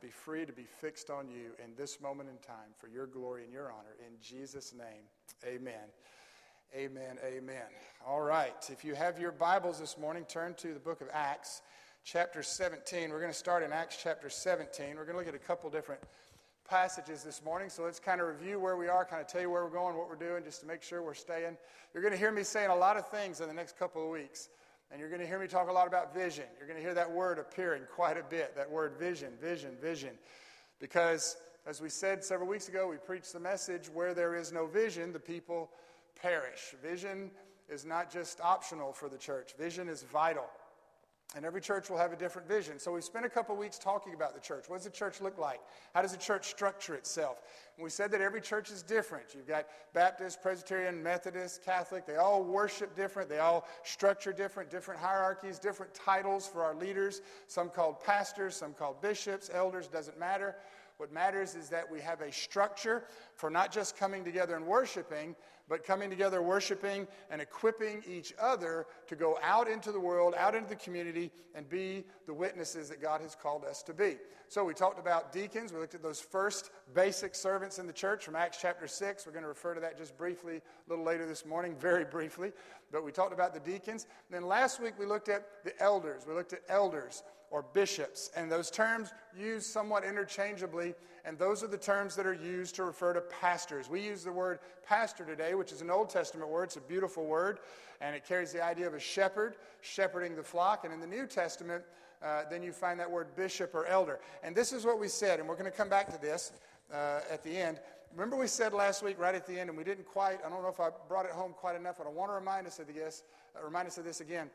be free to be fixed on you in this moment in time for your glory and your honor. In Jesus' name, amen. Amen. Amen. All right. If you have your Bibles this morning, turn to the book of Acts, chapter 17. We're going to start in Acts chapter 17. We're going to look at a couple different passages this morning. So let's kind of review where we are, kind of tell you where we're going, what we're doing, just to make sure we're staying. You're going to hear me saying a lot of things in the next couple of weeks. And you're going to hear me talk a lot about vision. You're going to hear that word appearing quite a bit that word vision, vision, vision. Because, as we said several weeks ago, we preached the message where there is no vision, the people perish. Vision is not just optional for the church, vision is vital. And every church will have a different vision. So we spent a couple weeks talking about the church. What does the church look like? How does the church structure itself? And we said that every church is different. You've got Baptist, Presbyterian, Methodist, Catholic. They all worship different. They all structure different, different hierarchies, different titles for our leaders. Some called pastors, some called bishops, elders, doesn't matter. What matters is that we have a structure for not just coming together and worshiping, but coming together, worshiping, and equipping each other to go out into the world, out into the community, and be the witnesses that God has called us to be. So we talked about deacons. We looked at those first basic servants in the church from Acts chapter 6. We're going to refer to that just briefly a little later this morning, very briefly. But we talked about the deacons. And then last week we looked at the elders. We looked at elders or bishops. And those terms used somewhat interchangeably, and those are the terms that are used to refer to pastors. We use the word pastor today, which is an Old Testament word. It's a beautiful word, and it carries the idea of a shepherd shepherding the flock. And in the New Testament, uh, then you find that word bishop or elder. And this is what we said, and we're going to come back to this uh, at the end. Remember, we said last week, right at the end, and we didn't quite, I don't know if I brought it home quite enough, but I want to remind us of this, uh, remind us of this again.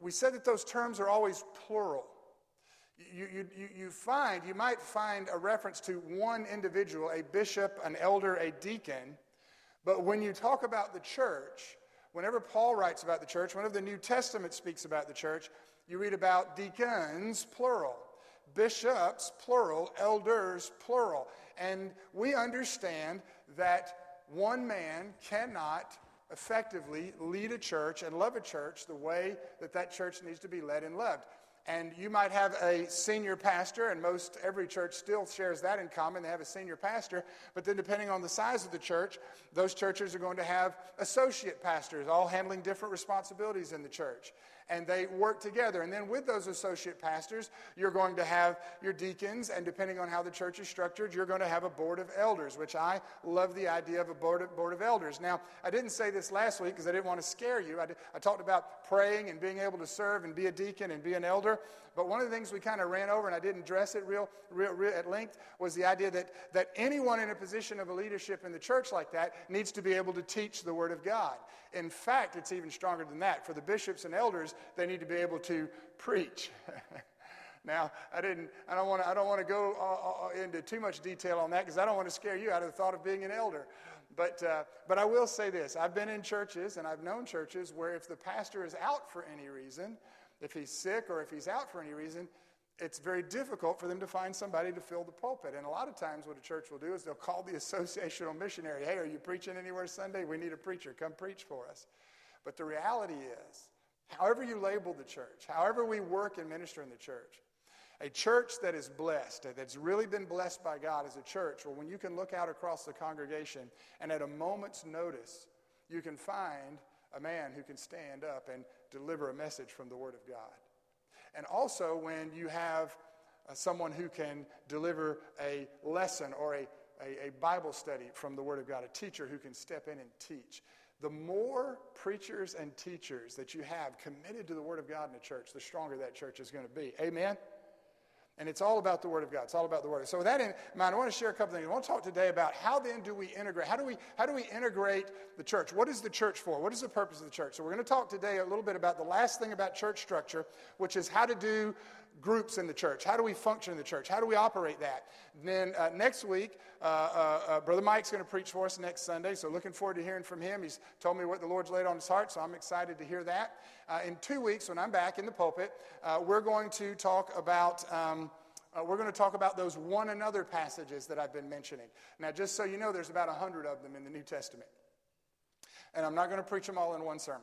We said that those terms are always plural you, you, you find, you might find a reference to one individual, a bishop, an elder, a deacon, but when you talk about the church, whenever Paul writes about the church, whenever the New Testament speaks about the church, you read about deacons, plural, bishops, plural, elders, plural. And we understand that one man cannot effectively lead a church and love a church the way that that church needs to be led and loved. And you might have a senior pastor, and most every church still shares that in common. They have a senior pastor, but then depending on the size of the church, those churches are going to have associate pastors, all handling different responsibilities in the church and they work together. And then with those associate pastors, you're going to have your deacons, and depending on how the church is structured, you're going to have a board of elders, which I love the idea of a board of, board of elders. Now, I didn't say this last week because I didn't want to scare you. I, I talked about praying and being able to serve and be a deacon and be an elder. But one of the things we kind of ran over, and I didn't address it real, real, real at length, was the idea that, that anyone in a position of a leadership in the church like that needs to be able to teach the Word of God. In fact, it's even stronger than that. For the bishops and elders, they need to be able to preach. now, I didn't. I don't want to. I don't want to go uh, uh, into too much detail on that because I don't want to scare you out of the thought of being an elder. But, uh, but I will say this I've been in churches and I've known churches where if the pastor is out for any reason, if he's sick or if he's out for any reason, it's very difficult for them to find somebody to fill the pulpit. And a lot of times, what a church will do is they'll call the associational missionary, Hey, are you preaching anywhere Sunday? We need a preacher. Come preach for us. But the reality is, however you label the church, however we work and minister in the church, a church that is blessed, that's really been blessed by God as a church, well, when you can look out across the congregation and at a moment's notice, you can find a man who can stand up and deliver a message from the Word of God. And also when you have uh, someone who can deliver a lesson or a, a, a Bible study from the Word of God, a teacher who can step in and teach. The more preachers and teachers that you have committed to the Word of God in a church, the stronger that church is going to be. Amen? And it's all about the Word of God. It's all about the Word. So with that in mind, I want to share a couple things. I want to talk today about how then do we integrate? How do we how do we integrate the church? What is the church for? What is the purpose of the church? So we're going to talk today a little bit about the last thing about church structure, which is how to do groups in the church? How do we function in the church? How do we operate that? And then uh, next week, uh, uh, uh Brother Mike's going to preach for us next Sunday, so looking forward to hearing from him. He's told me what the Lord's laid on his heart, so I'm excited to hear that. Uh, in two weeks, when I'm back in the pulpit, uh, we're going to talk about. Um, uh, we're going to talk about those one another passages that I've been mentioning. Now, just so you know, there's about a hundred of them in the New Testament. And I'm not going to preach them all in one sermon.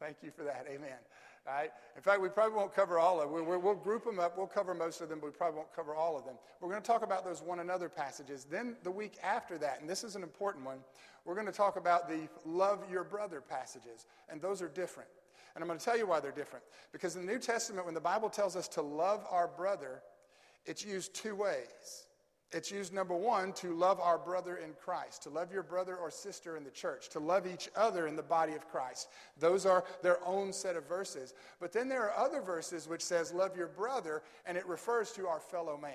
Thank you for that. Amen. Right? In fact, we probably won't cover all of them. We'll, we'll group them up. We'll cover most of them, but we probably won't cover all of them. We're going to talk about those one another passages. Then the week after that, and this is an important one, we're going to talk about the love your brother passages, and those are different. And I'm going to tell you why they're different. Because in the New Testament, when the Bible tells us to love our brother, it's used two ways. It's used, number one, to love our brother in Christ, to love your brother or sister in the church, to love each other in the body of Christ. Those are their own set of verses. But then there are other verses which says, love your brother, and it refers to our fellow man.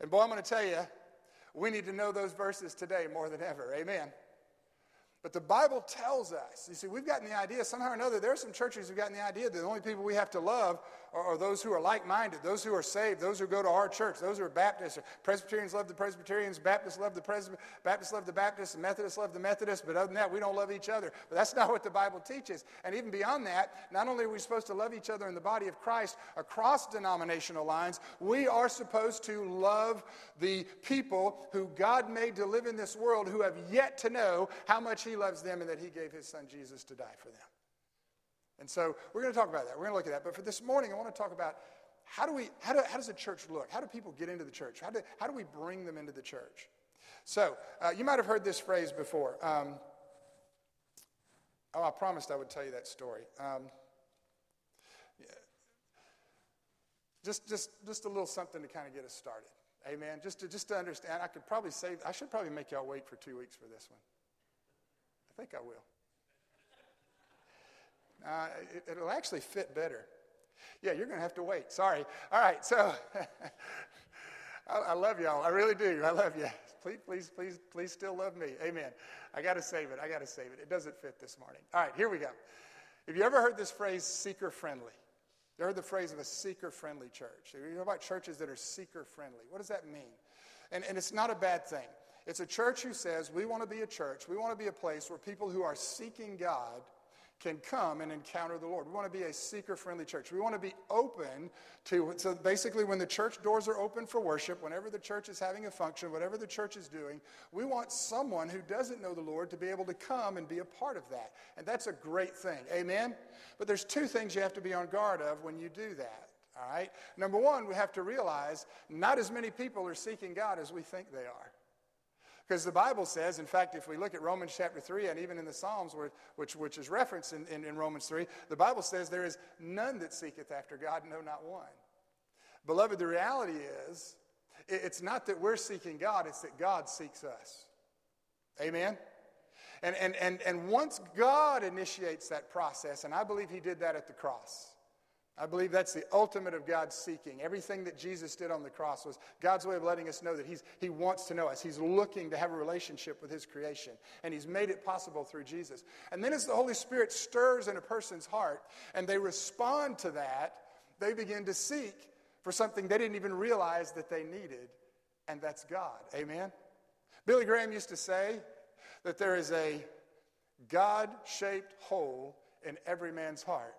And boy, I'm going to tell you, we need to know those verses today more than ever. Amen. But the Bible tells us, you see, we've gotten the idea, somehow or another, there are some churches who've gotten the idea that the only people we have to love are, those who are like minded, those who are saved, those who go to our church, those who are Baptists. or Presbyterians love the Presbyterians, Baptists love the Presby- Baptists love the Baptists, and Methodists love the Methodists, but other than that, we don't love each other. But that's not what the Bible teaches. And even beyond that, not only are we supposed to love each other in the body of Christ across denominational lines, we are supposed to love the people who God made to live in this world who have yet to know how much He loves them and that He gave His Son Jesus to die for them. And so we're going to talk about that. We're going to look at that. But for this morning, I want to talk about how, do we, how, do, how does a church look? How do people get into the church? How do, how do we bring them into the church? So uh, you might have heard this phrase before. Um, oh, I promised I would tell you that story. Um. Just, just, just a little something to kind of get us started. Amen. Just to, just to understand, I could probably say, I should probably make y'all wait for two weeks for this one. I think I will. Uh, it, will actually fit better. Yeah, you're going to have to wait. Sorry. All right, so I, I, love y'all. I really do. I love you. Please, please, please, please still love me. Amen. I got to save it. I got to save it. It doesn't fit this morning. All right, here we go. Have you ever heard this phrase, seeker friendly? You heard the phrase of a seeker friendly church. You know about churches that are seeker friendly. What does that mean? And, and it's not a bad thing. It's a church who says, we want to be a church, we want to be a place where people who are seeking God can come and encounter the Lord. We want to be a seeker friendly church. We want to be open to, so basically, when the church doors are open for worship, whenever the church is having a function, whatever the church is doing, we want someone who doesn't know the Lord to be able to come and be a part of that. And that's a great thing. Amen? But there's two things you have to be on guard of when you do that. All right? Number one, we have to realize not as many people are seeking God as we think they are. Because the Bible says, in fact, if we look at Romans chapter 3 and even in the Psalms, where, which, which is referenced in, in, in Romans 3, the Bible says there is none that seeketh after God, no, not one. Beloved, the reality is, it's not that we're seeking God, it's that God seeks us. Amen? And, and, and, and once God initiates that process, and I believe He did that at the cross, I believe that's the ultimate of God's seeking. Everything that Jesus did on the cross was God's way of letting us know that he's, He wants to know us. He's looking to have a relationship with His creation, and He's made it possible through Jesus. And then, as the Holy Spirit stirs in a person's heart and they respond to that, they begin to seek for something they didn't even realize that they needed, and that's God. Amen? Billy Graham used to say that there is a God shaped hole in every man's heart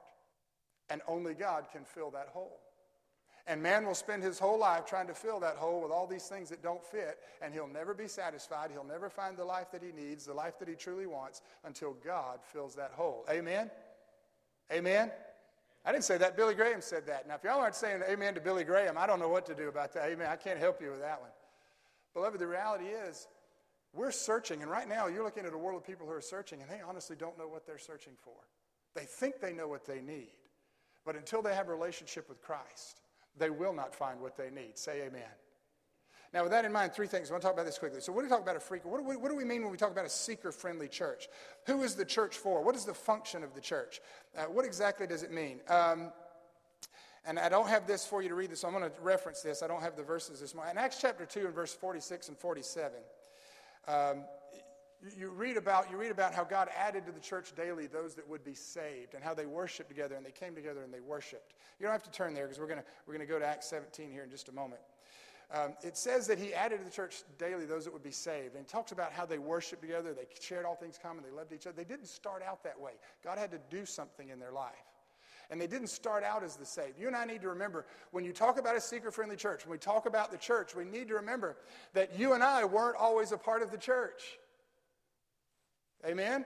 and only God can fill that hole. And man will spend his whole life trying to fill that hole with all these things that don't fit, and he'll never be satisfied. He'll never find the life that he needs, the life that he truly wants, until God fills that hole. Amen? Amen? I didn't say that. Billy Graham said that. Now, if y'all aren't saying amen to Billy Graham, I don't know what to do about that. Amen. I can't help you with that one. Beloved, the reality is, we're searching, and right now you're looking at a world of people who are searching, and they honestly don't know what they're searching for. They think they know what they need. But until they have a relationship with Christ, they will not find what they need. Say amen. Now, with that in mind, three things. I want to talk about this quickly. So, what do we talk about a freak? What what do we mean when we talk about a seeker friendly church? Who is the church for? What is the function of the church? Uh, what exactly does it mean? Um, and I don't have this for you to read this, so I'm going to reference this. I don't have the verses this morning. In Acts chapter 2 and verse 46 and 47, um, you read about you read about how God added to the church daily those that would be saved and how they worshiped together and they came together and they worshiped. You don't have to turn there because we're gonna we're gonna go to Acts 17 here in just a moment. Um, it says that he added to the church daily those that would be saved. And talks about how they worshiped together, they shared all things common, they loved each other. They didn't start out that way. God had to do something in their life. And they didn't start out as the saved. You and I need to remember when you talk about a seeker friendly church, when we talk about the church, we need to remember that you and I weren't always a part of the church. Amen?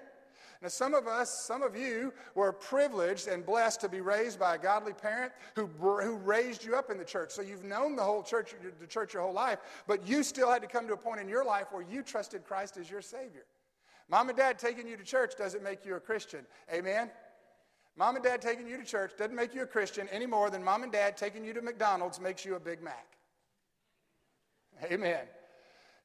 Now, some of us, some of you, were privileged and blessed to be raised by a godly parent who, who raised you up in the church. So you've known the whole church, the church your whole life, but you still had to come to a point in your life where you trusted Christ as your Savior. Mom and dad taking you to church doesn't make you a Christian. Amen? Mom and dad taking you to church doesn't make you a Christian any more than mom and dad taking you to McDonald's makes you a Big Mac. Amen.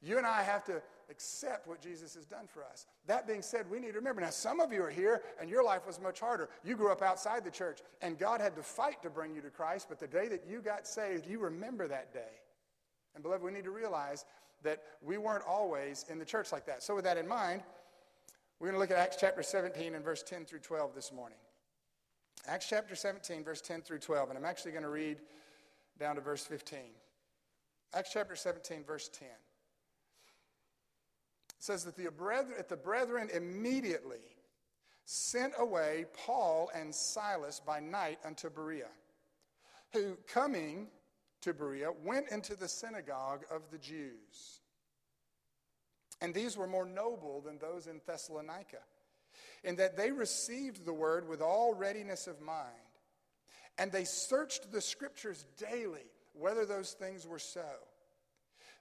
You and I have to accept what Jesus has done for us. That being said, we need to remember now, some of you are here and your life was much harder. You grew up outside the church and God had to fight to bring you to Christ, but the day that you got saved, you remember that day. And beloved, we need to realize that we weren't always in the church like that. So, with that in mind, we're going to look at Acts chapter 17 and verse 10 through 12 this morning. Acts chapter 17, verse 10 through 12, and I'm actually going to read down to verse 15. Acts chapter 17, verse 10 says that the, brethren, the brethren immediately sent away Paul and Silas by night unto Berea, who, coming to Berea, went into the synagogue of the Jews. And these were more noble than those in Thessalonica, in that they received the word with all readiness of mind. And they searched the scriptures daily whether those things were so.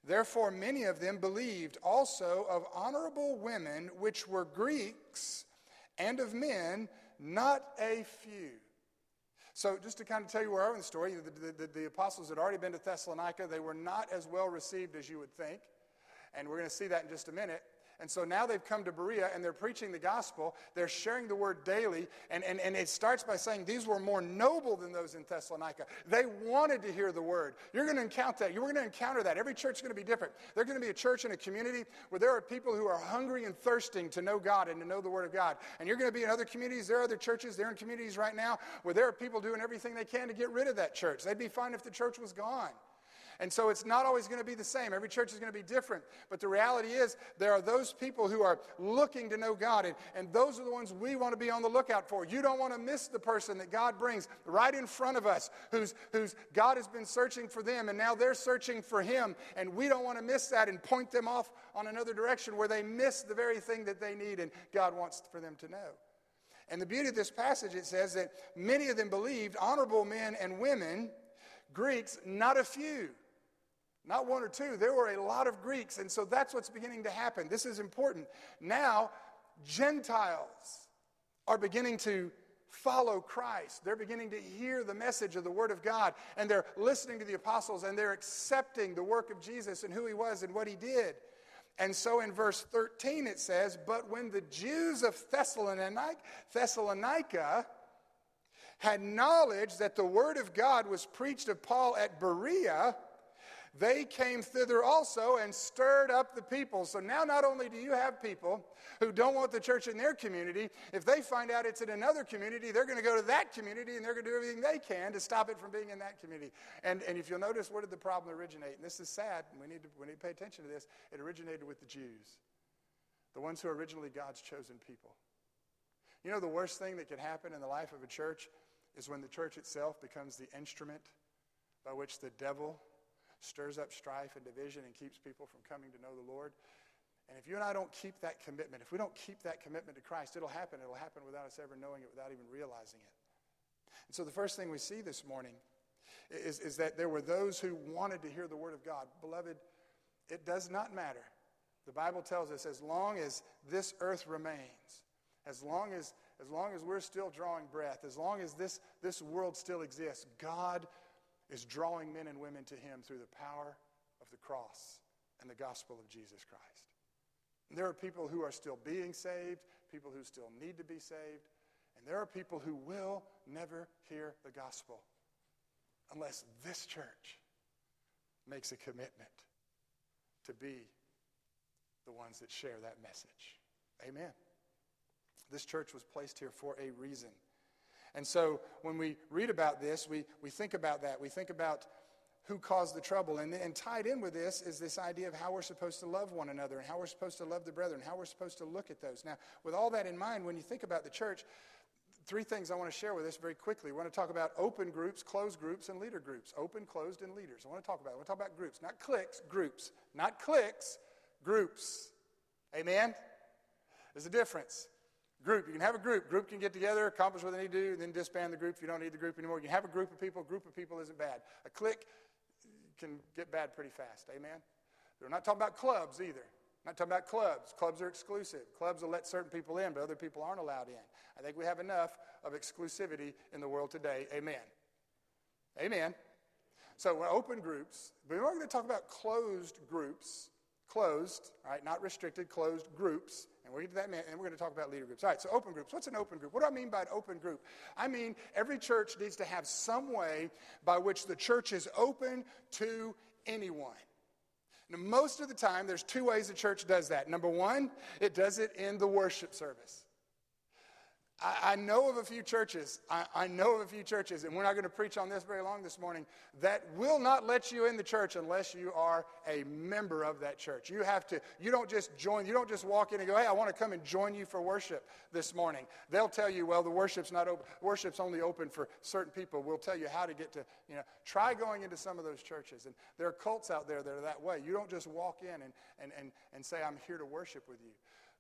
Therefore, many of them believed also of honorable women, which were Greeks, and of men, not a few. So, just to kind of tell you where I am in the story, the, the, the, apostles had already been to Thessalonica. They were not as well received as you would think. And we're going to see that in just a minute. And so now they've come to Berea and they're preaching the gospel. They're sharing the word daily. And, and, and it starts by saying these were more noble than those in Thessalonica. They wanted to hear the word. You're going to encounter that. You're going to encounter that. Every church is going to be different. There's going to be a church and a community where there are people who are hungry and thirsting to know God and to know the word of God. And you're going to be in other communities. There are other churches. They're in communities right now where there are people doing everything they can to get rid of that church. They'd be fine if the church was gone. And so it's not always going to be the same. Every church is going to be different. But the reality is, there are those people who are looking to know God, and, and those are the ones we want to be on the lookout for. You don't want to miss the person that God brings right in front of us, who's, who's God has been searching for them, and now they're searching for Him. And we don't want to miss that and point them off on another direction where they miss the very thing that they need and God wants for them to know. And the beauty of this passage, it says that many of them believed, honorable men and women, Greeks, not a few. Not one or two, there were a lot of Greeks. And so that's what's beginning to happen. This is important. Now, Gentiles are beginning to follow Christ. They're beginning to hear the message of the Word of God, and they're listening to the apostles, and they're accepting the work of Jesus and who He was and what He did. And so in verse 13 it says, But when the Jews of Thessalonica, Thessalonica had knowledge that the Word of God was preached of Paul at Berea, they came thither also and stirred up the people. So now, not only do you have people who don't want the church in their community, if they find out it's in another community, they're going to go to that community and they're going to do everything they can to stop it from being in that community. And, and if you'll notice, where did the problem originate? And this is sad, we need, to, we need to pay attention to this. It originated with the Jews, the ones who are originally God's chosen people. You know, the worst thing that can happen in the life of a church is when the church itself becomes the instrument by which the devil stirs up strife and division and keeps people from coming to know the Lord. And if you and I don't keep that commitment, if we don't keep that commitment to Christ, it'll happen. It'll happen without us ever knowing it, without even realizing it. And so the first thing we see this morning is, is that there were those who wanted to hear the word of God. Beloved, it does not matter. The Bible tells us as long as this earth remains, as long as, as long as we're still drawing breath, as long as this, this world still exists, God is drawing men and women to him through the power of the cross and the gospel of Jesus Christ. And there are people who are still being saved, people who still need to be saved, and there are people who will never hear the gospel unless this church makes a commitment to be the ones that share that message. Amen. This church was placed here for a reason. And so when we read about this, we, we think about that. We think about who caused the trouble. And, and tied in with this is this idea of how we're supposed to love one another and how we're supposed to love the brethren, how we're supposed to look at those. Now, with all that in mind, when you think about the church, three things I want to share with us very quickly. We want to talk about open groups, closed groups, and leader groups. Open, closed, and leaders. I want to talk about it. I want to talk about groups, not cliques, groups. Not cliques, groups. Amen? There's a difference. Group. You can have a group. Group can get together, accomplish what they need to do, and then disband the group if you don't need the group anymore. You can have a group of people. A group of people isn't bad. A clique can get bad pretty fast. Amen? We're not talking about clubs either. I'm not talking about clubs. Clubs are exclusive. Clubs will let certain people in, but other people aren't allowed in. I think we have enough of exclusivity in the world today. Amen. Amen. So we're open groups, but we're not going to talk about closed groups. Closed, right? Not restricted, closed groups. And we're that, and we're going to talk about leader groups. All right, so open groups. What's an open group? What do I mean by an open group? I mean every church needs to have some way by which the church is open to anyone. Now, most of the time, there's two ways the church does that. Number one, it does it in the worship service. I, I know of a few churches, I, I know of a few churches, and we're not going to preach on this very long this morning, that will not let you in the church unless you are a member of that church. You have to, you don't just join, you don't just walk in and go, hey, I want to come and join you for worship this morning. They'll tell you, well, the worship's not open, worship's only open for certain people. We'll tell you how to get to, you know, try going into some of those churches. And there are cults out there that are that way. You don't just walk in and, and, and, and say, I'm here to worship with you.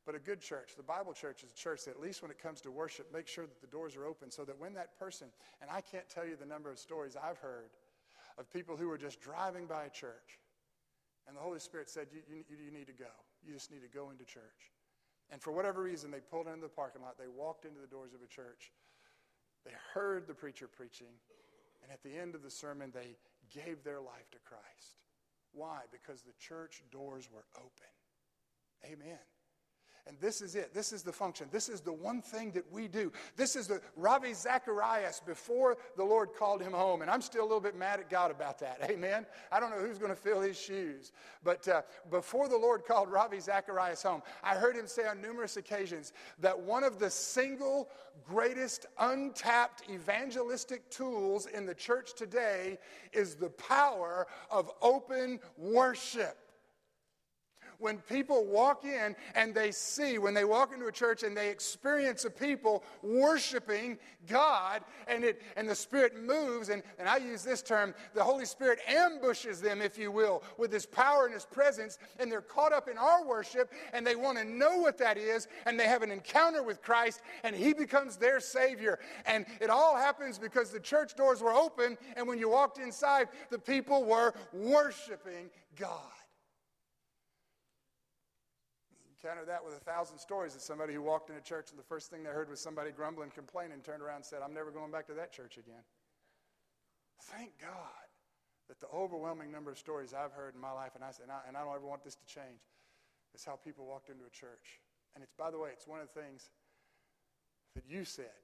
But a good church, the Bible church, is a church that at least when it comes to worship, make sure that the doors are open so that when that person, and I can't tell you the number of stories I've heard of people who were just driving by a church, and the Holy Spirit said, you, you, you need to go. You just need to go into church. And for whatever reason, they pulled into the parking lot, they walked into the doors of a church, they heard the preacher preaching, and at the end of the sermon, they gave their life to Christ. Why? Because the church doors were open. Amen. And this is it. This is the function. This is the one thing that we do. This is the Ravi Zacharias before the Lord called him home. And I'm still a little bit mad at God about that. Amen. I don't know who's going to fill his shoes. But uh, before the Lord called Ravi Zacharias home, I heard him say on numerous occasions that one of the single greatest untapped evangelistic tools in the church today is the power of open worship when people walk in and they see, when they walk into a church and they experience a people worshiping God and, it, and the Spirit moves, and, and I use this term, the Holy Spirit ambushes them, if you will, with His power and His presence, and they're caught up in our worship and they want to know what that is, and they have an encounter with Christ, and He becomes their Savior. And it all happens because the church doors were open, and when you walked inside, the people were worshiping God encountered that with a thousand stories of somebody who walked into church and the first thing they heard was somebody grumbling, complaining, turned around and said, I'm never going back to that church again. Thank God that the overwhelming number of stories I've heard in my life, and I, and I, and I don't ever want this to change, is how people walked into a church. And it's, by the way, it's one of the things that you said,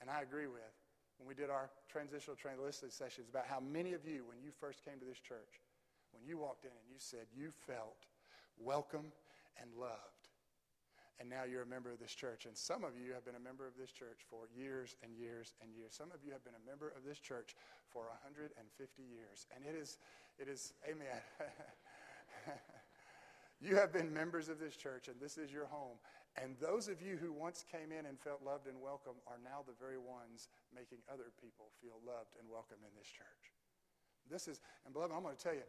and I agree with, when we did our transitional transition sessions about how many of you, when you first came to this church, when you walked in and you said you felt welcome and loved. And now you're a member of this church. And some of you have been a member of this church for years and years and years. Some of you have been a member of this church for 150 years. And it is, it is, amen. you have been members of this church, and this is your home. And those of you who once came in and felt loved and welcome are now the very ones making other people feel loved and welcome in this church. This is, and beloved, I'm going to tell you,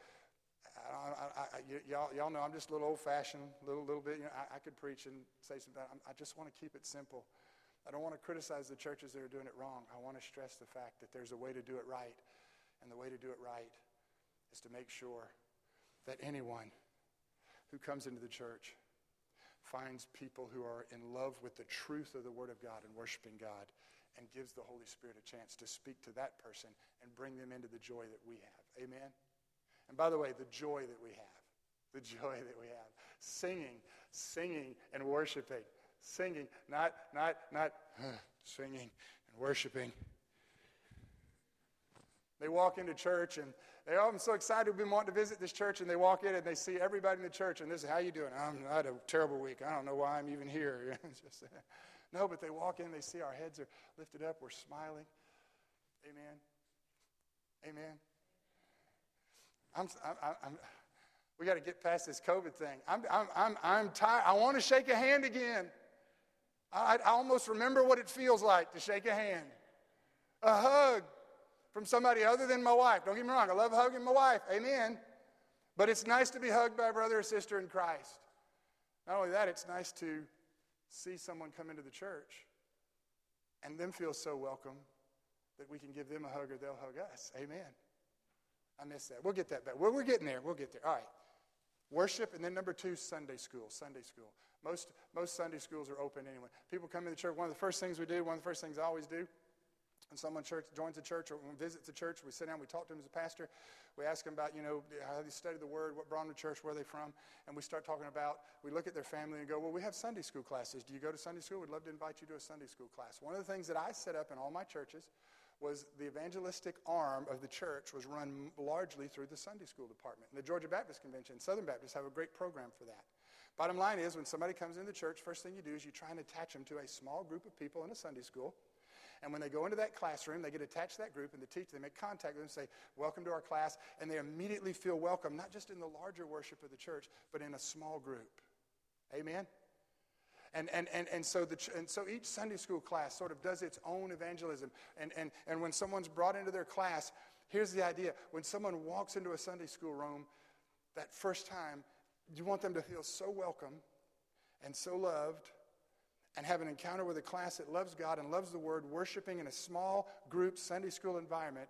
y'all, y'all know I'm just a little old fashioned, little, little bit. You know, I, could preach and say something. I just want to keep it simple. I don't want to criticize the churches that are doing it wrong. I want to stress the fact that there's a way to do it right. And the way to do it right is to make sure that anyone who comes into the church finds people who are in love with the truth of the Word of God and worshiping God and gives the Holy Spirit a chance to speak to that person and bring them into the joy that we have. Amen? And by the way, the joy that we have, the joy that we have, singing, singing and worshiping, singing, not, not, not uh, singing and worshiping. They walk into church and they, oh, I'm so excited we've been wanting to visit this church. And they walk in and they see everybody in the church and this is how you doing? I'm, I had a terrible week. I don't know why I'm even here. Just, no, but they walk in, they see our heads are lifted up, we're smiling. Amen. Amen. I'm, I'm, I'm we got to get past this COVID thing. I'm, I'm, I'm, I'm tired. I want to shake a hand again. I, I almost remember what it feels like to shake a hand. A hug from somebody other than my wife. Don't get me wrong, I love hugging my wife. Amen. But it's nice to be hugged by a brother or sister in Christ. Not only that, it's nice to see someone come into the church and them feel so welcome that we can give them a hug or they'll hug us. Amen. I missed that. We'll get that back. Well, we're getting there. We'll get there. All right. Worship, and then number two, Sunday school. Sunday school. Most, most Sunday schools are open anyway. People come to the church. One of the first things we do, one of the first things I always do, when someone church joins a church or visits a church, we sit down, we talk to them as a pastor, we ask them about, you know, how they study the word, what brought them to church, where they from, and we start talking about, we look at their family and go, well, we have Sunday school classes. Do you go to Sunday school? We'd love to invite you to a Sunday school class. One of the things that I set up in all my churches was the evangelistic arm of the church was run largely through the Sunday school department. And the Georgia Baptist Convention, Southern Baptists have a great program for that. Bottom line is, when somebody comes into the church, first thing you do is you try and attach them to a small group of people in a Sunday school. And when they go into that classroom, they get attached to that group, and the teacher, they make contact with them, and say, Welcome to our class. And they immediately feel welcome, not just in the larger worship of the church, but in a small group. Amen? And, and, and, and, so the, and so each Sunday school class sort of does its own evangelism. And, and, and when someone's brought into their class, here's the idea when someone walks into a Sunday school room that first time, you want them to feel so welcome and so loved and have an encounter with a class that loves God and loves the Word, worshiping in a small group Sunday school environment.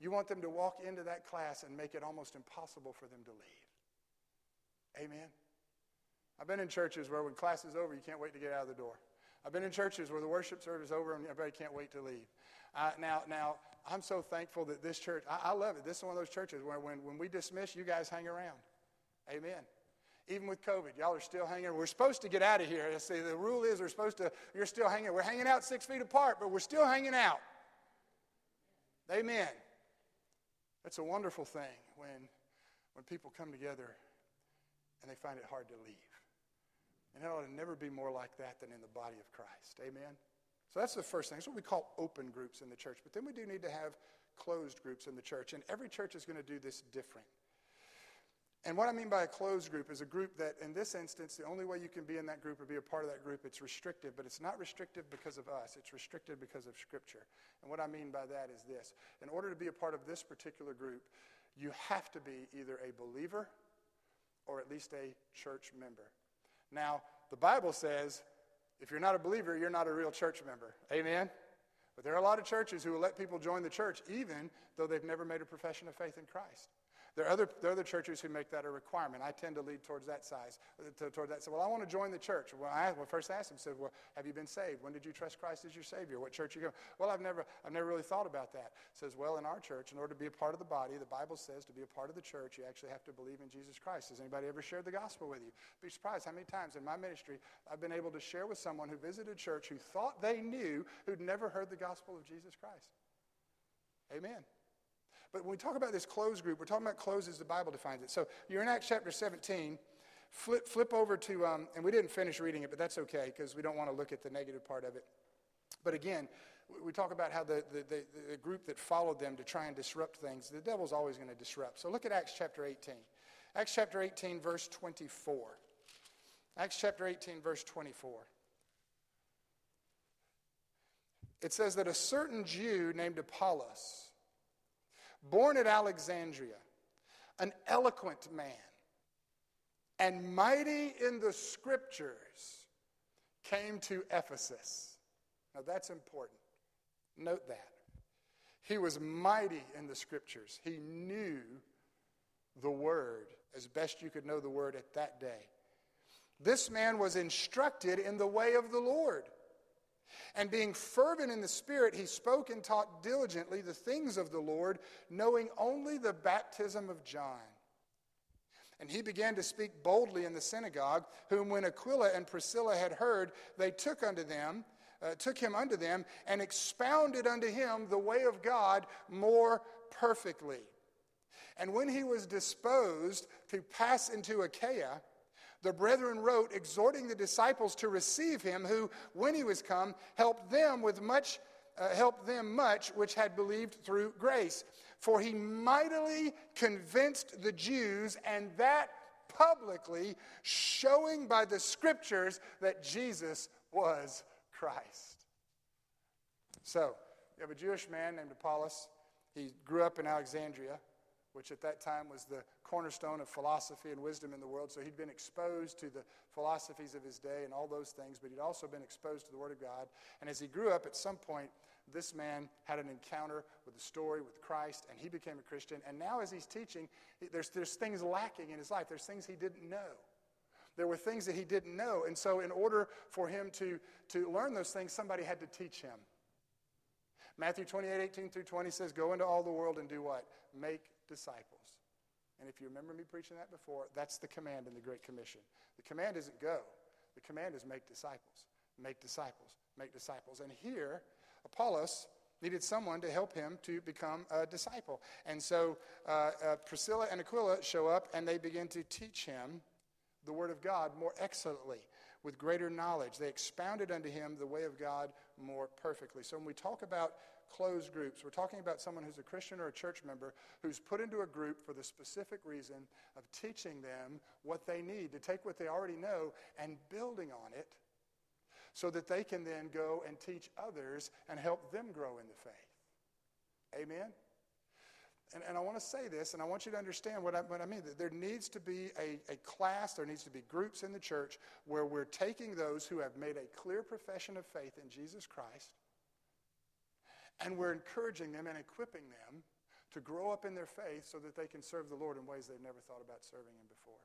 You want them to walk into that class and make it almost impossible for them to leave. Amen. I've been in churches where when class is over, you can't wait to get out of the door. I've been in churches where the worship service is over and everybody can't wait to leave. Uh, now, now, I'm so thankful that this church, I, I, love it. This is one of those churches where when, when we dismiss, you guys hang around. Amen. Even with COVID, y'all are still hanging. We're supposed to get out of here. Say the rule is we're supposed to, you're still hanging. We're hanging out six feet apart, but we're still hanging out. Amen. That's a wonderful thing when, when people come together and they find it hard to leave. And it ought to never be more like that than in the body of Christ. Amen? So that's the first thing. That's what we call open groups in the church. But then we do need to have closed groups in the church. And every church is going to do this different. And what I mean by a closed group is a group that, in this instance, the only way you can be in that group or be a part of that group, it's restrictive, but it's not restrictive because of us. It's restrictive because of Scripture. And what I mean by that is this in order to be a part of this particular group, you have to be either a believer or at least a church member. Now, the Bible says if you're not a believer, you're not a real church member. Amen? But there are a lot of churches who will let people join the church even though they've never made a profession of faith in Christ. There are, other, there are other churches who make that a requirement. I tend to lead towards that size, uh, to, towards that. So, well, I want to join the church. Well, I well, first asked him, said, well, have you been saved? When did you trust Christ as your Savior? What church you go? Well, I've never, I've never really thought about that. Says, well, in our church, in order to be a part of the body, the Bible says to be a part of the church, you actually have to believe in Jesus Christ. Has anybody ever shared the gospel with you? Be surprised how many times in my ministry I've been able to share with someone who visited church who thought they knew, who'd never heard the gospel of Jesus Christ. Amen. But when we talk about this closed group, we're talking about closed as the Bible defines it. So you're in Acts chapter 17. Flip, flip over to, um, and we didn't finish reading it, but that's okay because we don't want to look at the negative part of it. But again, we talk about how the, the, the, the group that followed them to try and disrupt things, the devil's always going to disrupt. So look at Acts chapter 18. Acts chapter 18, verse 24. Acts chapter 18, verse 24. It says that a certain Jew named Apollos, born at Alexandria, an eloquent man, and mighty in the scriptures, came to Ephesus. Now that's important. Note that. He was mighty in the scriptures. He knew the word as best you could know the word at that day. This man was instructed in the way of the Lord and being fervent in the Spirit, he spoke and taught diligently the things of the Lord, knowing only the baptism of John. And he began to speak boldly in the synagogue, whom when Aquila and Priscilla had heard, they took unto them, uh, took him unto them, and expounded unto him the way of God more perfectly. And when he was disposed to pass into Achaia, the brethren wrote, exhorting the disciples to receive him, who, when he was come, helped them with much, uh, helped them much which had believed through grace. For he mightily convinced the Jews, and that publicly, showing by the scriptures that Jesus was Christ. So, you have a Jewish man named Apollos. He grew up in Alexandria. Which at that time was the cornerstone of philosophy and wisdom in the world. So he'd been exposed to the philosophies of his day and all those things, but he'd also been exposed to the Word of God. And as he grew up, at some point, this man had an encounter with the story with Christ, and he became a Christian. And now, as he's teaching, there's, there's things lacking in his life. There's things he didn't know. There were things that he didn't know. And so, in order for him to, to learn those things, somebody had to teach him. Matthew 28 18 through 20 says, Go into all the world and do what? Make disciples. And if you remember me preaching that before, that's the command in the Great Commission. The command isn't go, the command is make disciples. Make disciples. Make disciples. And here, Apollos needed someone to help him to become a disciple. And so uh, uh, Priscilla and Aquila show up and they begin to teach him the Word of God more excellently, with greater knowledge. They expounded unto him the way of God more perfectly. So when we talk about closed groups, we're talking about someone who's a Christian or a church member who's put into a group for the specific reason of teaching them what they need to take what they already know and building on it so that they can then go and teach others and help them grow in the faith. Amen? And, and I want to say this, and I want you to understand what I, what I mean. That there needs to be a, a class, there needs to be groups in the church where we're taking those who have made a clear profession of faith in Jesus Christ, and we're encouraging them and equipping them to grow up in their faith so that they can serve the Lord in ways they've never thought about serving Him before.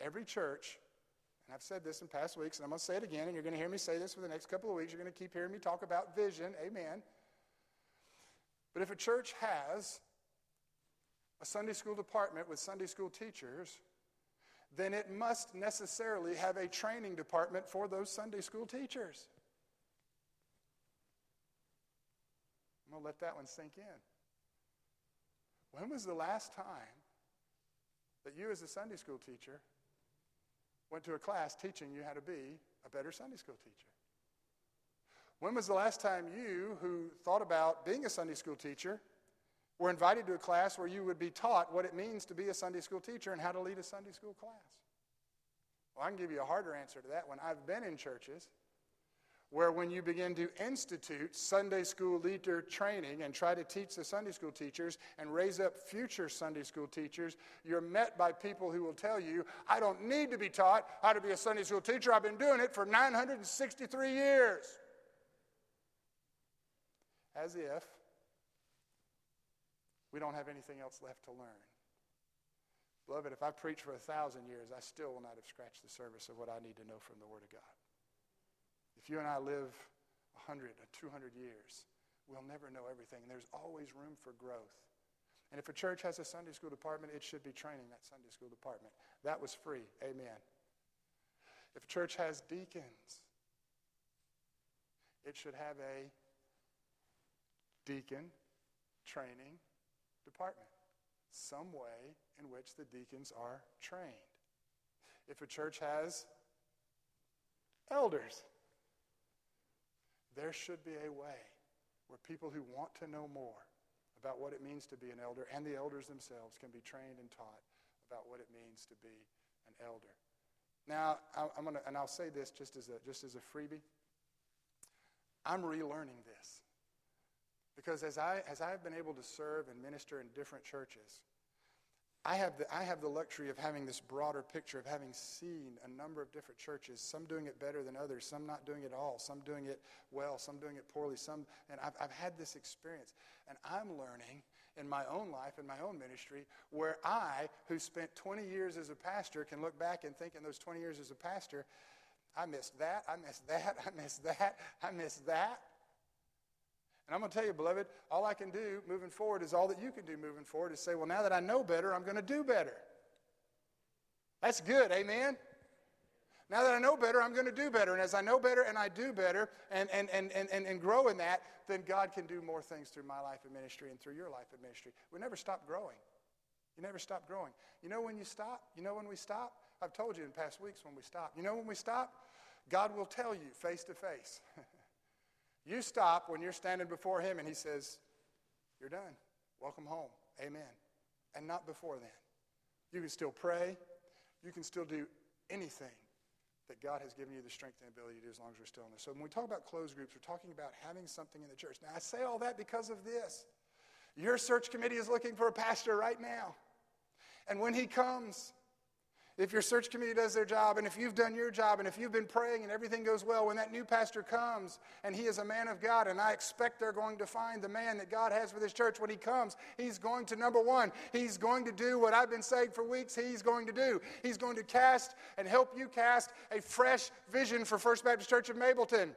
Every church and I've said this in past weeks, and I'm going to say it again, and you're going to hear me say this for the next couple of weeks. You're going to keep hearing me talk about vision. Amen. But if a church has a Sunday school department with Sunday school teachers, then it must necessarily have a training department for those Sunday school teachers. I'm going to let that one sink in. When was the last time that you, as a Sunday school teacher, went to a class teaching you how to be a better Sunday school teacher? When was the last time you, who thought about being a Sunday school teacher, were invited to a class where you would be taught what it means to be a Sunday school teacher and how to lead a Sunday school class? Well, I can give you a harder answer to that one. I've been in churches where when you begin to institute Sunday school leader training and try to teach the Sunday school teachers and raise up future Sunday school teachers, you're met by people who will tell you, I don't need to be taught how to be a Sunday school teacher. I've been doing it for 963 years. As if we don't have anything else left to learn. Beloved, if I preach for a thousand years, I still will not have scratched the surface of what I need to know from the Word of God. If you and I live 100 or 200 years, we'll never know everything. There's always room for growth. And if a church has a Sunday school department, it should be training that Sunday school department. That was free. Amen. If a church has deacons, it should have a deacon training department, some way in which the deacons are trained. If a church has elders, there should be a way where people who want to know more about what it means to be an elder and the elders themselves can be trained and taught about what it means to be an elder. Now, I'm going to, and I'll say this just as a, just as a freebie. I'm relearning this. Because as, I, as I've been able to serve and minister in different churches, I have, the, I have the luxury of having this broader picture, of having seen a number of different churches, some doing it better than others, some not doing it at all, some doing it well, some doing it poorly, some, and I've, I've had this experience. And I'm learning in my own life, in my own ministry, where I, who spent 20 years as a pastor, can look back and think in those 20 years as a pastor, I missed that, I missed that, I missed that, I missed that. And I'm going to tell you, beloved, all I can do moving forward is all that you can do moving forward is say, well, now that I know better, I'm going to do better. That's good, amen? Now that I know better, I'm going to do better. And as I know better and I do better and, and, and, and, and grow in that, then God can do more things through my life of ministry and through your life of ministry. We never stop growing. You never stop growing. You know when you stop? You know when we stop? I've told you in past weeks when we stop. You know when we stop? God will tell you face to face. You stop when you're standing before Him and He says, You're done. Welcome home. Amen. And not before then. You can still pray. You can still do anything that God has given you the strength and ability to do as long as we're still in there. So when we talk about closed groups, we're talking about having something in the church. Now, I say all that because of this. Your search committee is looking for a pastor right now. And when he comes, if your search committee does their job and if you've done your job and if you've been praying and everything goes well, when that new pastor comes and he is a man of God, and I expect they're going to find the man that God has for this church when he comes, he's going to, number one, he's going to do what I've been saying for weeks he's going to do. He's going to cast and help you cast a fresh vision for First Baptist Church of Mableton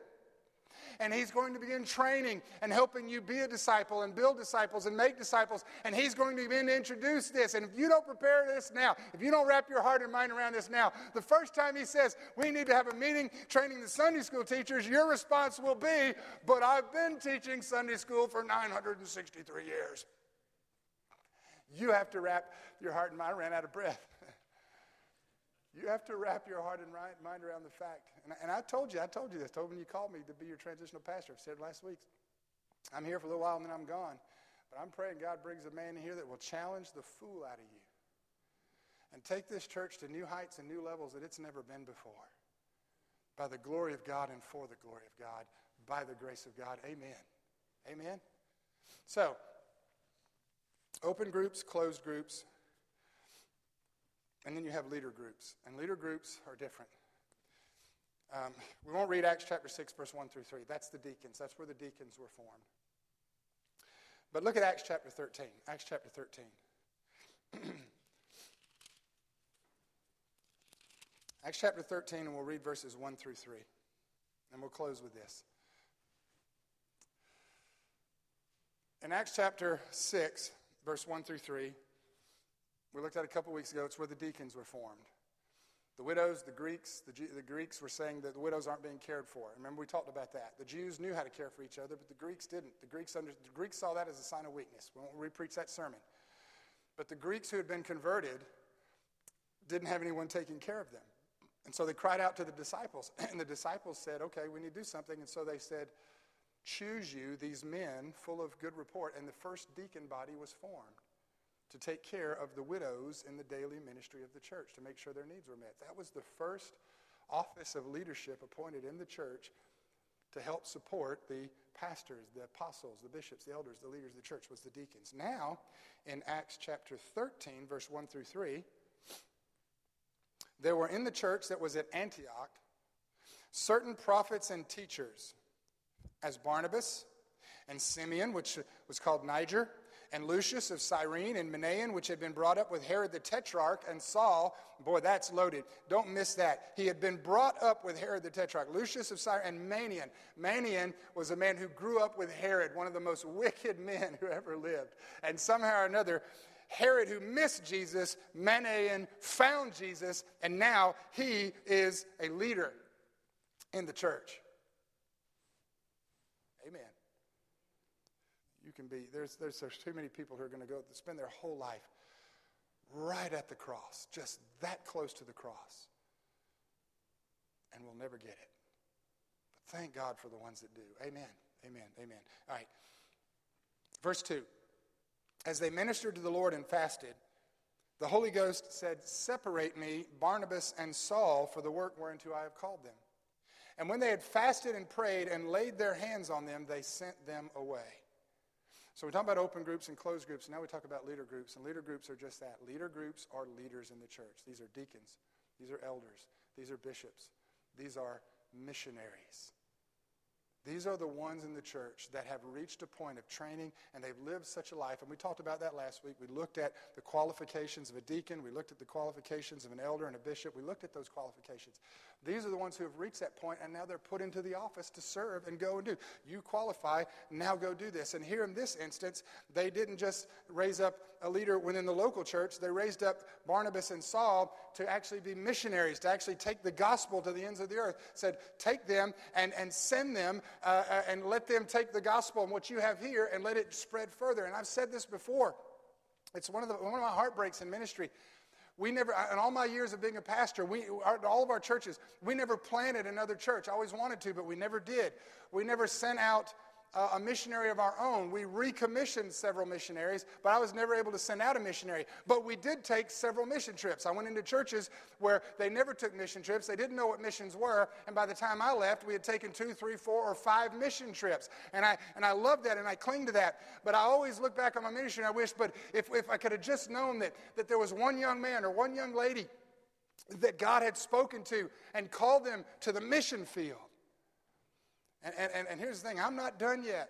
and He's going to begin training and helping you be a disciple and build disciples and make disciples. And He's going to begin to introduce this. And if you don't prepare this now, if you don't wrap your heart and mind around this now, the first time He says, We need to have a meeting training the Sunday school teachers, your response will be, But I've been teaching Sunday school for 963 years. You have to wrap your heart and mind. I ran out of breath. You have to wrap your heart and mind around the fact. And, and I told you, I told you this. told when you called me to be your transitional pastor. I said last week. I'm here for a little while and then I'm gone. But I'm praying God brings a man here that will challenge the fool out of you and take this church to new heights and new levels that it's never been before. By the glory of God and for the glory of God, by the grace of God. Amen. Amen. So, open groups, closed groups, and then you have leader groups. And leader groups are different. Um, we won't read Acts chapter 6, verse 1 through 3. That's the deacons. That's where the deacons were formed. But look at Acts chapter 13. Acts chapter 13. Acts chapter 13, and we'll read verses 1 through 3. And we'll close with this. In Acts chapter 6, verse 1 through 3, we looked at a couple weeks ago, it's where the deacons were formed. The widows, the Greeks, the, the, Greeks were saying that the widows aren't being cared for. Remember, we talked about that. The Jews knew how to care for each other, but the Greeks didn't. The Greeks, under, the Greeks saw that as a sign of weakness. We won't repreach that sermon. But the Greeks who had been converted didn't have anyone taking care of them. And so they cried out to the disciples. And the disciples said, okay, we need to do something. And so they said, choose you these men full of good report. And the first deacon body was formed to take care of the widows in the daily ministry of the church, to make sure their needs were met. That was the first office of leadership appointed in the church to help support the pastors, the apostles, the bishops, the elders, the leaders of the church was the deacons. Now, in Acts chapter 13, verse 1 through 3, there were in the church that was at Antioch certain prophets and teachers, as Barnabas and Simeon, which was called Niger, and Lucius of Cyrene and Manaen, which had been brought up with Herod the Tetrarch, and Saul, boy, that's loaded. Don't miss that. He had been brought up with Herod the Tetrarch. Lucius of Cyrene and Manaen. Manaen was a man who grew up with Herod, one of the most wicked men who ever lived. And somehow or another, Herod, who missed Jesus, Manaen found Jesus, and now he is a leader in the church. you can be, there's, there's, there's too many people who are going to go spend their whole life right at the cross, just that close to the cross, and we'll never get it. But thank God for the ones that do. Amen. Amen. Amen. All right. Verse 2. As they ministered to the Lord and fasted, the Holy Ghost said, Separate me, Barnabas and Saul, for the work whereunto I have called them. And when they had fasted and prayed and laid their hands on them, they sent them away. So we talk about open groups and closed groups. Now we talk about leader groups, and leader groups are just that. Leader groups are leaders in the church. These are deacons. These are elders. These are bishops. These are missionaries. These are the ones in the church that have reached a point of training and they've lived such a life. And we talked about that last week. We looked at the qualifications of a deacon, we looked at the qualifications of an elder and a bishop. We looked at those qualifications. These are the ones who have reached that point and now they're put into the office to serve and go and do. You qualify, now go do this. And here in this instance, they didn't just raise up a leader within the local church, they raised up Barnabas and Saul to actually be missionaries, to actually take the gospel to the ends of the earth. Said, take them and, and send them uh, uh, and let them take the gospel and what you have here and let it spread further. And I've said this before. It's one of, the, one of my heartbreaks in ministry. We never, in all my years of being a pastor, we, our, all of our churches, we never planted another church. I always wanted to, but we never did. We never sent out a missionary of our own. We recommissioned several missionaries, but I was never able to send out a missionary. But we did take several mission trips. I went into churches where they never took mission trips. They didn't know what missions were. And by the time I left, we had taken two, three, four, or five mission trips. And I, and I love that and I cling to that. But I always look back on my ministry and I wish, but if, if I could have just known that, that there was one young man or one young lady that God had spoken to and called them to the mission field. And, and, and here's the thing I'm not done yet.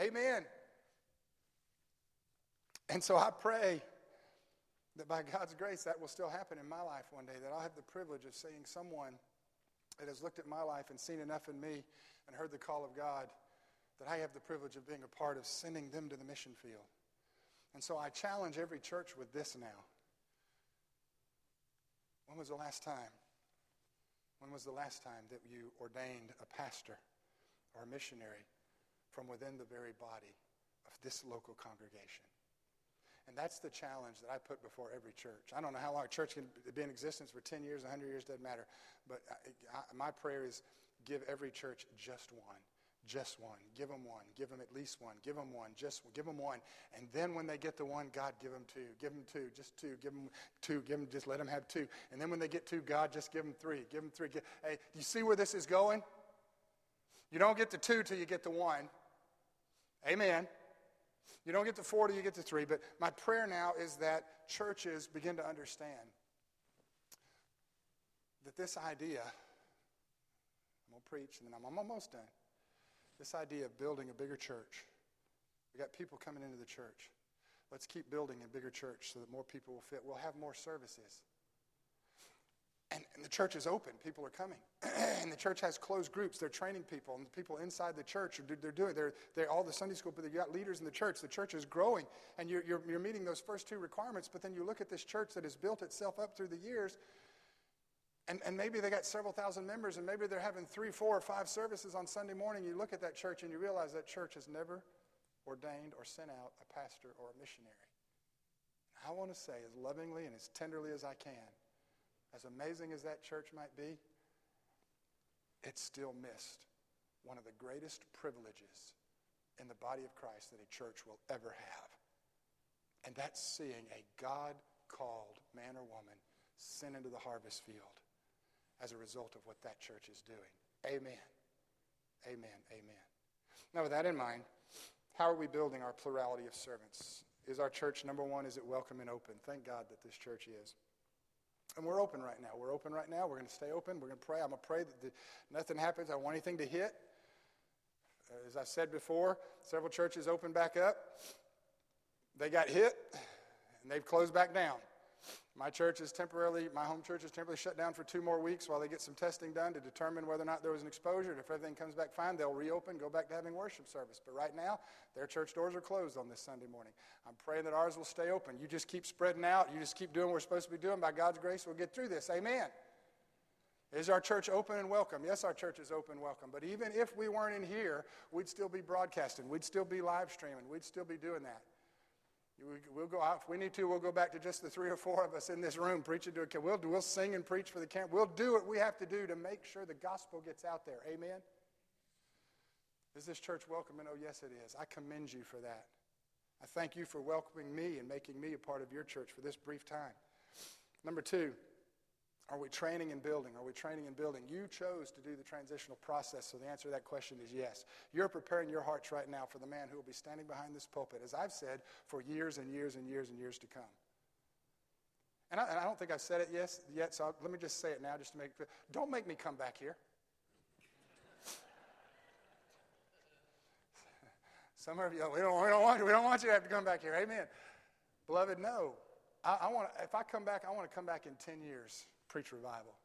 Amen. And so I pray that by God's grace that will still happen in my life one day, that I'll have the privilege of seeing someone that has looked at my life and seen enough in me and heard the call of God that I have the privilege of being a part of sending them to the mission field. And so I challenge every church with this now. When was the last time? When was the last time that you ordained a pastor or missionary from within the very body of this local congregation? And that's the challenge that I put before every church. I don't know how long a church can be in existence for 10 years, 100 years, doesn't matter. But I, I, my prayer is give every church just one. Just one. Give them one. Give them at least one. Give them one. Just give them one. And then when they get the one, God, give them two. Give them two. Just two. Give them two. Give them, just let them have two. And then when they get two, God, just give them three. Give them three. Give, hey, do you see where this is going? You don't get to two till you get to one. Amen. You don't get to four till you get to three. But my prayer now is that churches begin to understand that this idea, I'm going to preach and then I'm almost done this idea of building a bigger church. We got people coming into the church. Let's keep building a bigger church so that more people will fit. We'll have more services. And, and the church is open. People are coming. and the church has closed groups. They're training people. And the people inside the church, are, they're doing, they're, they're all the Sunday school, but they've got leaders in the church. The church is growing. And you're, you're, you're meeting those first two requirements. But then you look at this church that has built itself up through the years and, and maybe they got several thousand members, and maybe they're having three, four, or five services on Sunday morning. You look at that church and you realize that church has never ordained or sent out a pastor or a missionary. I want to say, as lovingly and as tenderly as I can, as amazing as that church might be, it still missed one of the greatest privileges in the body of Christ that a church will ever have. And that's seeing a God called man or woman sent into the harvest field as a result of what that church is doing. Amen. Amen. Amen. Now, with that in mind, how are we building our plurality of servants? Is our church, number one, is it welcome and open? Thank God that this church is. And we're open right now. We're open right now. We're going to stay open. We're going to pray. I'm going to pray that the, nothing happens. I don't want anything to hit. Uh, as I said before, several churches opened back up. They got hit, and they've closed back down. My church is temporarily, my home church is temporarily shut down for two more weeks while they get some testing done to determine whether or not there was an exposure. And if everything comes back fine, they'll reopen, go back to having worship service. But right now, their church doors are closed on this Sunday morning. I'm praying that ours will stay open. You just keep spreading out. You just keep doing what we're supposed to be doing. By God's grace, we'll get through this. Amen. Is our church open and welcome? Yes, our church is open and welcome. But even if we weren't in here, we'd still be broadcasting. We'd still be live streaming. We'd still be doing that. We'll go out. If we need to, we'll go back to just the three or four of us in this room preaching to a kid. We'll, we'll sing and preach for the camp. We'll do what we have to do to make sure the gospel gets out there. Amen? Is this church welcoming? Oh, yes, it is. I commend you for that. I thank you for welcoming me and making me a part of your church for this brief time. Number two, are we training and building? Are we training and building? You chose to do the transitional process, so the answer to that question is yes. You're preparing your hearts right now for the man who will be standing behind this pulpit, as I've said, for years and years and years and years to come. And I, and I don't think I've said it yes, yet, so I'll, let me just say it now just to make. Don't make me come back here. Some of you, we don't, we, don't want you, we don't want you to have to come back here. Amen. Beloved, no. I, I want if I come back, I want to come back in 10 years preach revival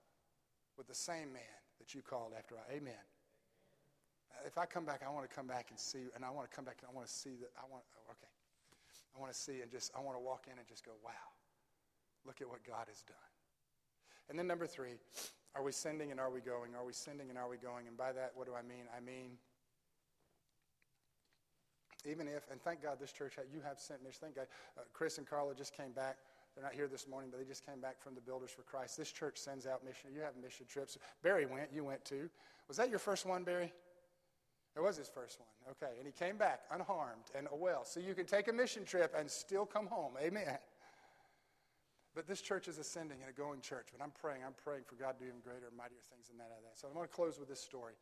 with the same man that you called after I. Amen. If I come back, I want to come back and see, and I want to come back and I want to see that. I want, okay. I want to see and just, I want to walk in and just go, wow, look at what God has done. And then number three, are we sending and are we going? Are we sending and are we going? And by that, what do I mean? I mean, even if, and thank God this church, you have sent me. Thank God. Uh, Chris and Carla just came back they're not here this morning, but they just came back from the Builders for Christ. This church sends out mission. You have mission trips. Barry went. You went too. Was that your first one, Barry? It was his first one. Okay. And he came back unharmed and oh, well. So you can take a mission trip and still come home. Amen. But this church is ascending and a going church. But I'm praying, I'm praying for God to do even greater and mightier things than that out of that. So I'm going to close with this story.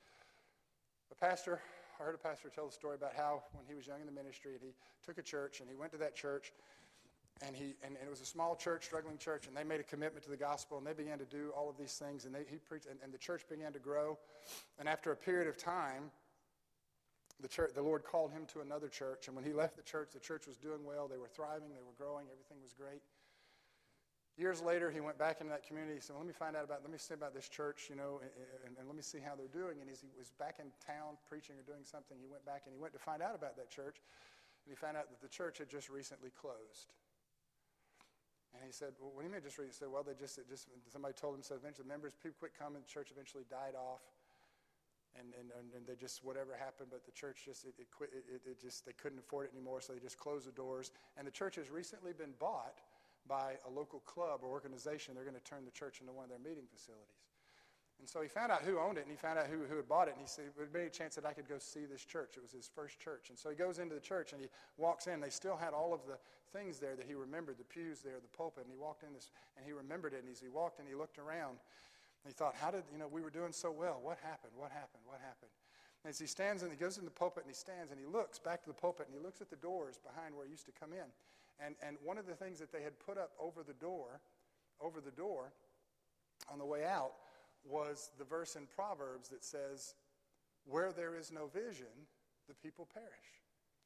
A pastor, I heard a pastor tell the story about how when he was young in the ministry and he took a church and he went to that church and he and, and, it was a small church, struggling church, and they made a commitment to the gospel, and they began to do all of these things, and they, he preached, and, and the church began to grow. And after a period of time, the church, the Lord called him to another church, and when he left the church, the church was doing well. They were thriving, they were growing, everything was great. Years later, he went back into that community. He said, well, "Let me find out about, let me see about this church, you know, and, and, and let me see how they're doing." And as he was back in town preaching or doing something, he went back and he went to find out about that church, and he found out that the church had just recently closed. And he said, well, what do you mean just recently? He said, well, they just, just somebody told him, so eventually. Members, people quit coming, the church eventually died off. And, and, and they just whatever happened but the church just it, it, quit, it, it just they couldn't afford it anymore so they just closed the doors. And the church has recently been bought by a local club or organization. They're going to turn the church into one of their meeting facilities and so he found out who owned it and he found out who, who had bought it and he said would be a chance that i could go see this church it was his first church and so he goes into the church and he walks in they still had all of the things there that he remembered the pews there the pulpit and he walked in this and he remembered it and as he walked in he looked around and he thought, how did, you know, we were doing so well. What happened? What happened? What happened? And as he stands and he goes in the pulpit and he stands and he looks back to the pulpit and he looks at the doors behind where he used to come in. And, and one of the things that they had put up over the door, over the door on the way out, was the verse in Proverbs that says, Where there is no vision, the people perish.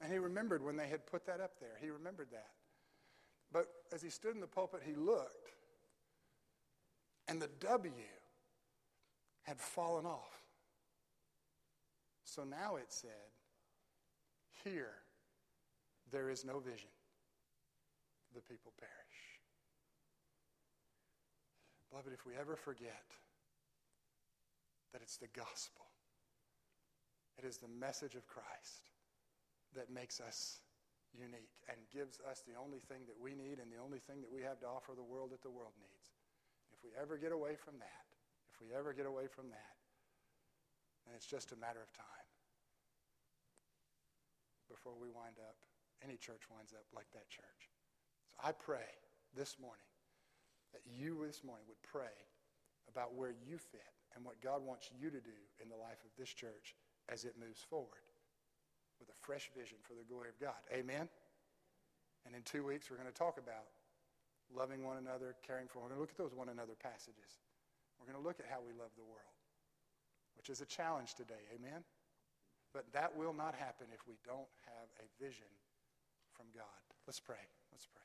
And he remembered when they had put that up there. He remembered that. But as he stood in the pulpit, he looked, and the W had fallen off. So now it said, Here there is no vision, the people perish. Beloved, if we ever forget that it's the gospel, it is the message of Christ that makes us unique and gives us the only thing that we need and the only thing that we have to offer the world that the world needs. If we ever get away from that, if we ever get away from that, then it's just a matter of time before we wind up, any church winds up like that church. So I pray this morning that you this morning would pray about where you fit and what God wants you to do in the life of this church as it moves forward with a fresh vision for the glory of God. Amen? And in two weeks, we're going to talk about loving one another, caring for one. We're going to look at those one another passages. We're going to look at how we love the world, which is a challenge today. Amen? But that will not happen if we don't have a vision from God. Let's pray. Let's pray.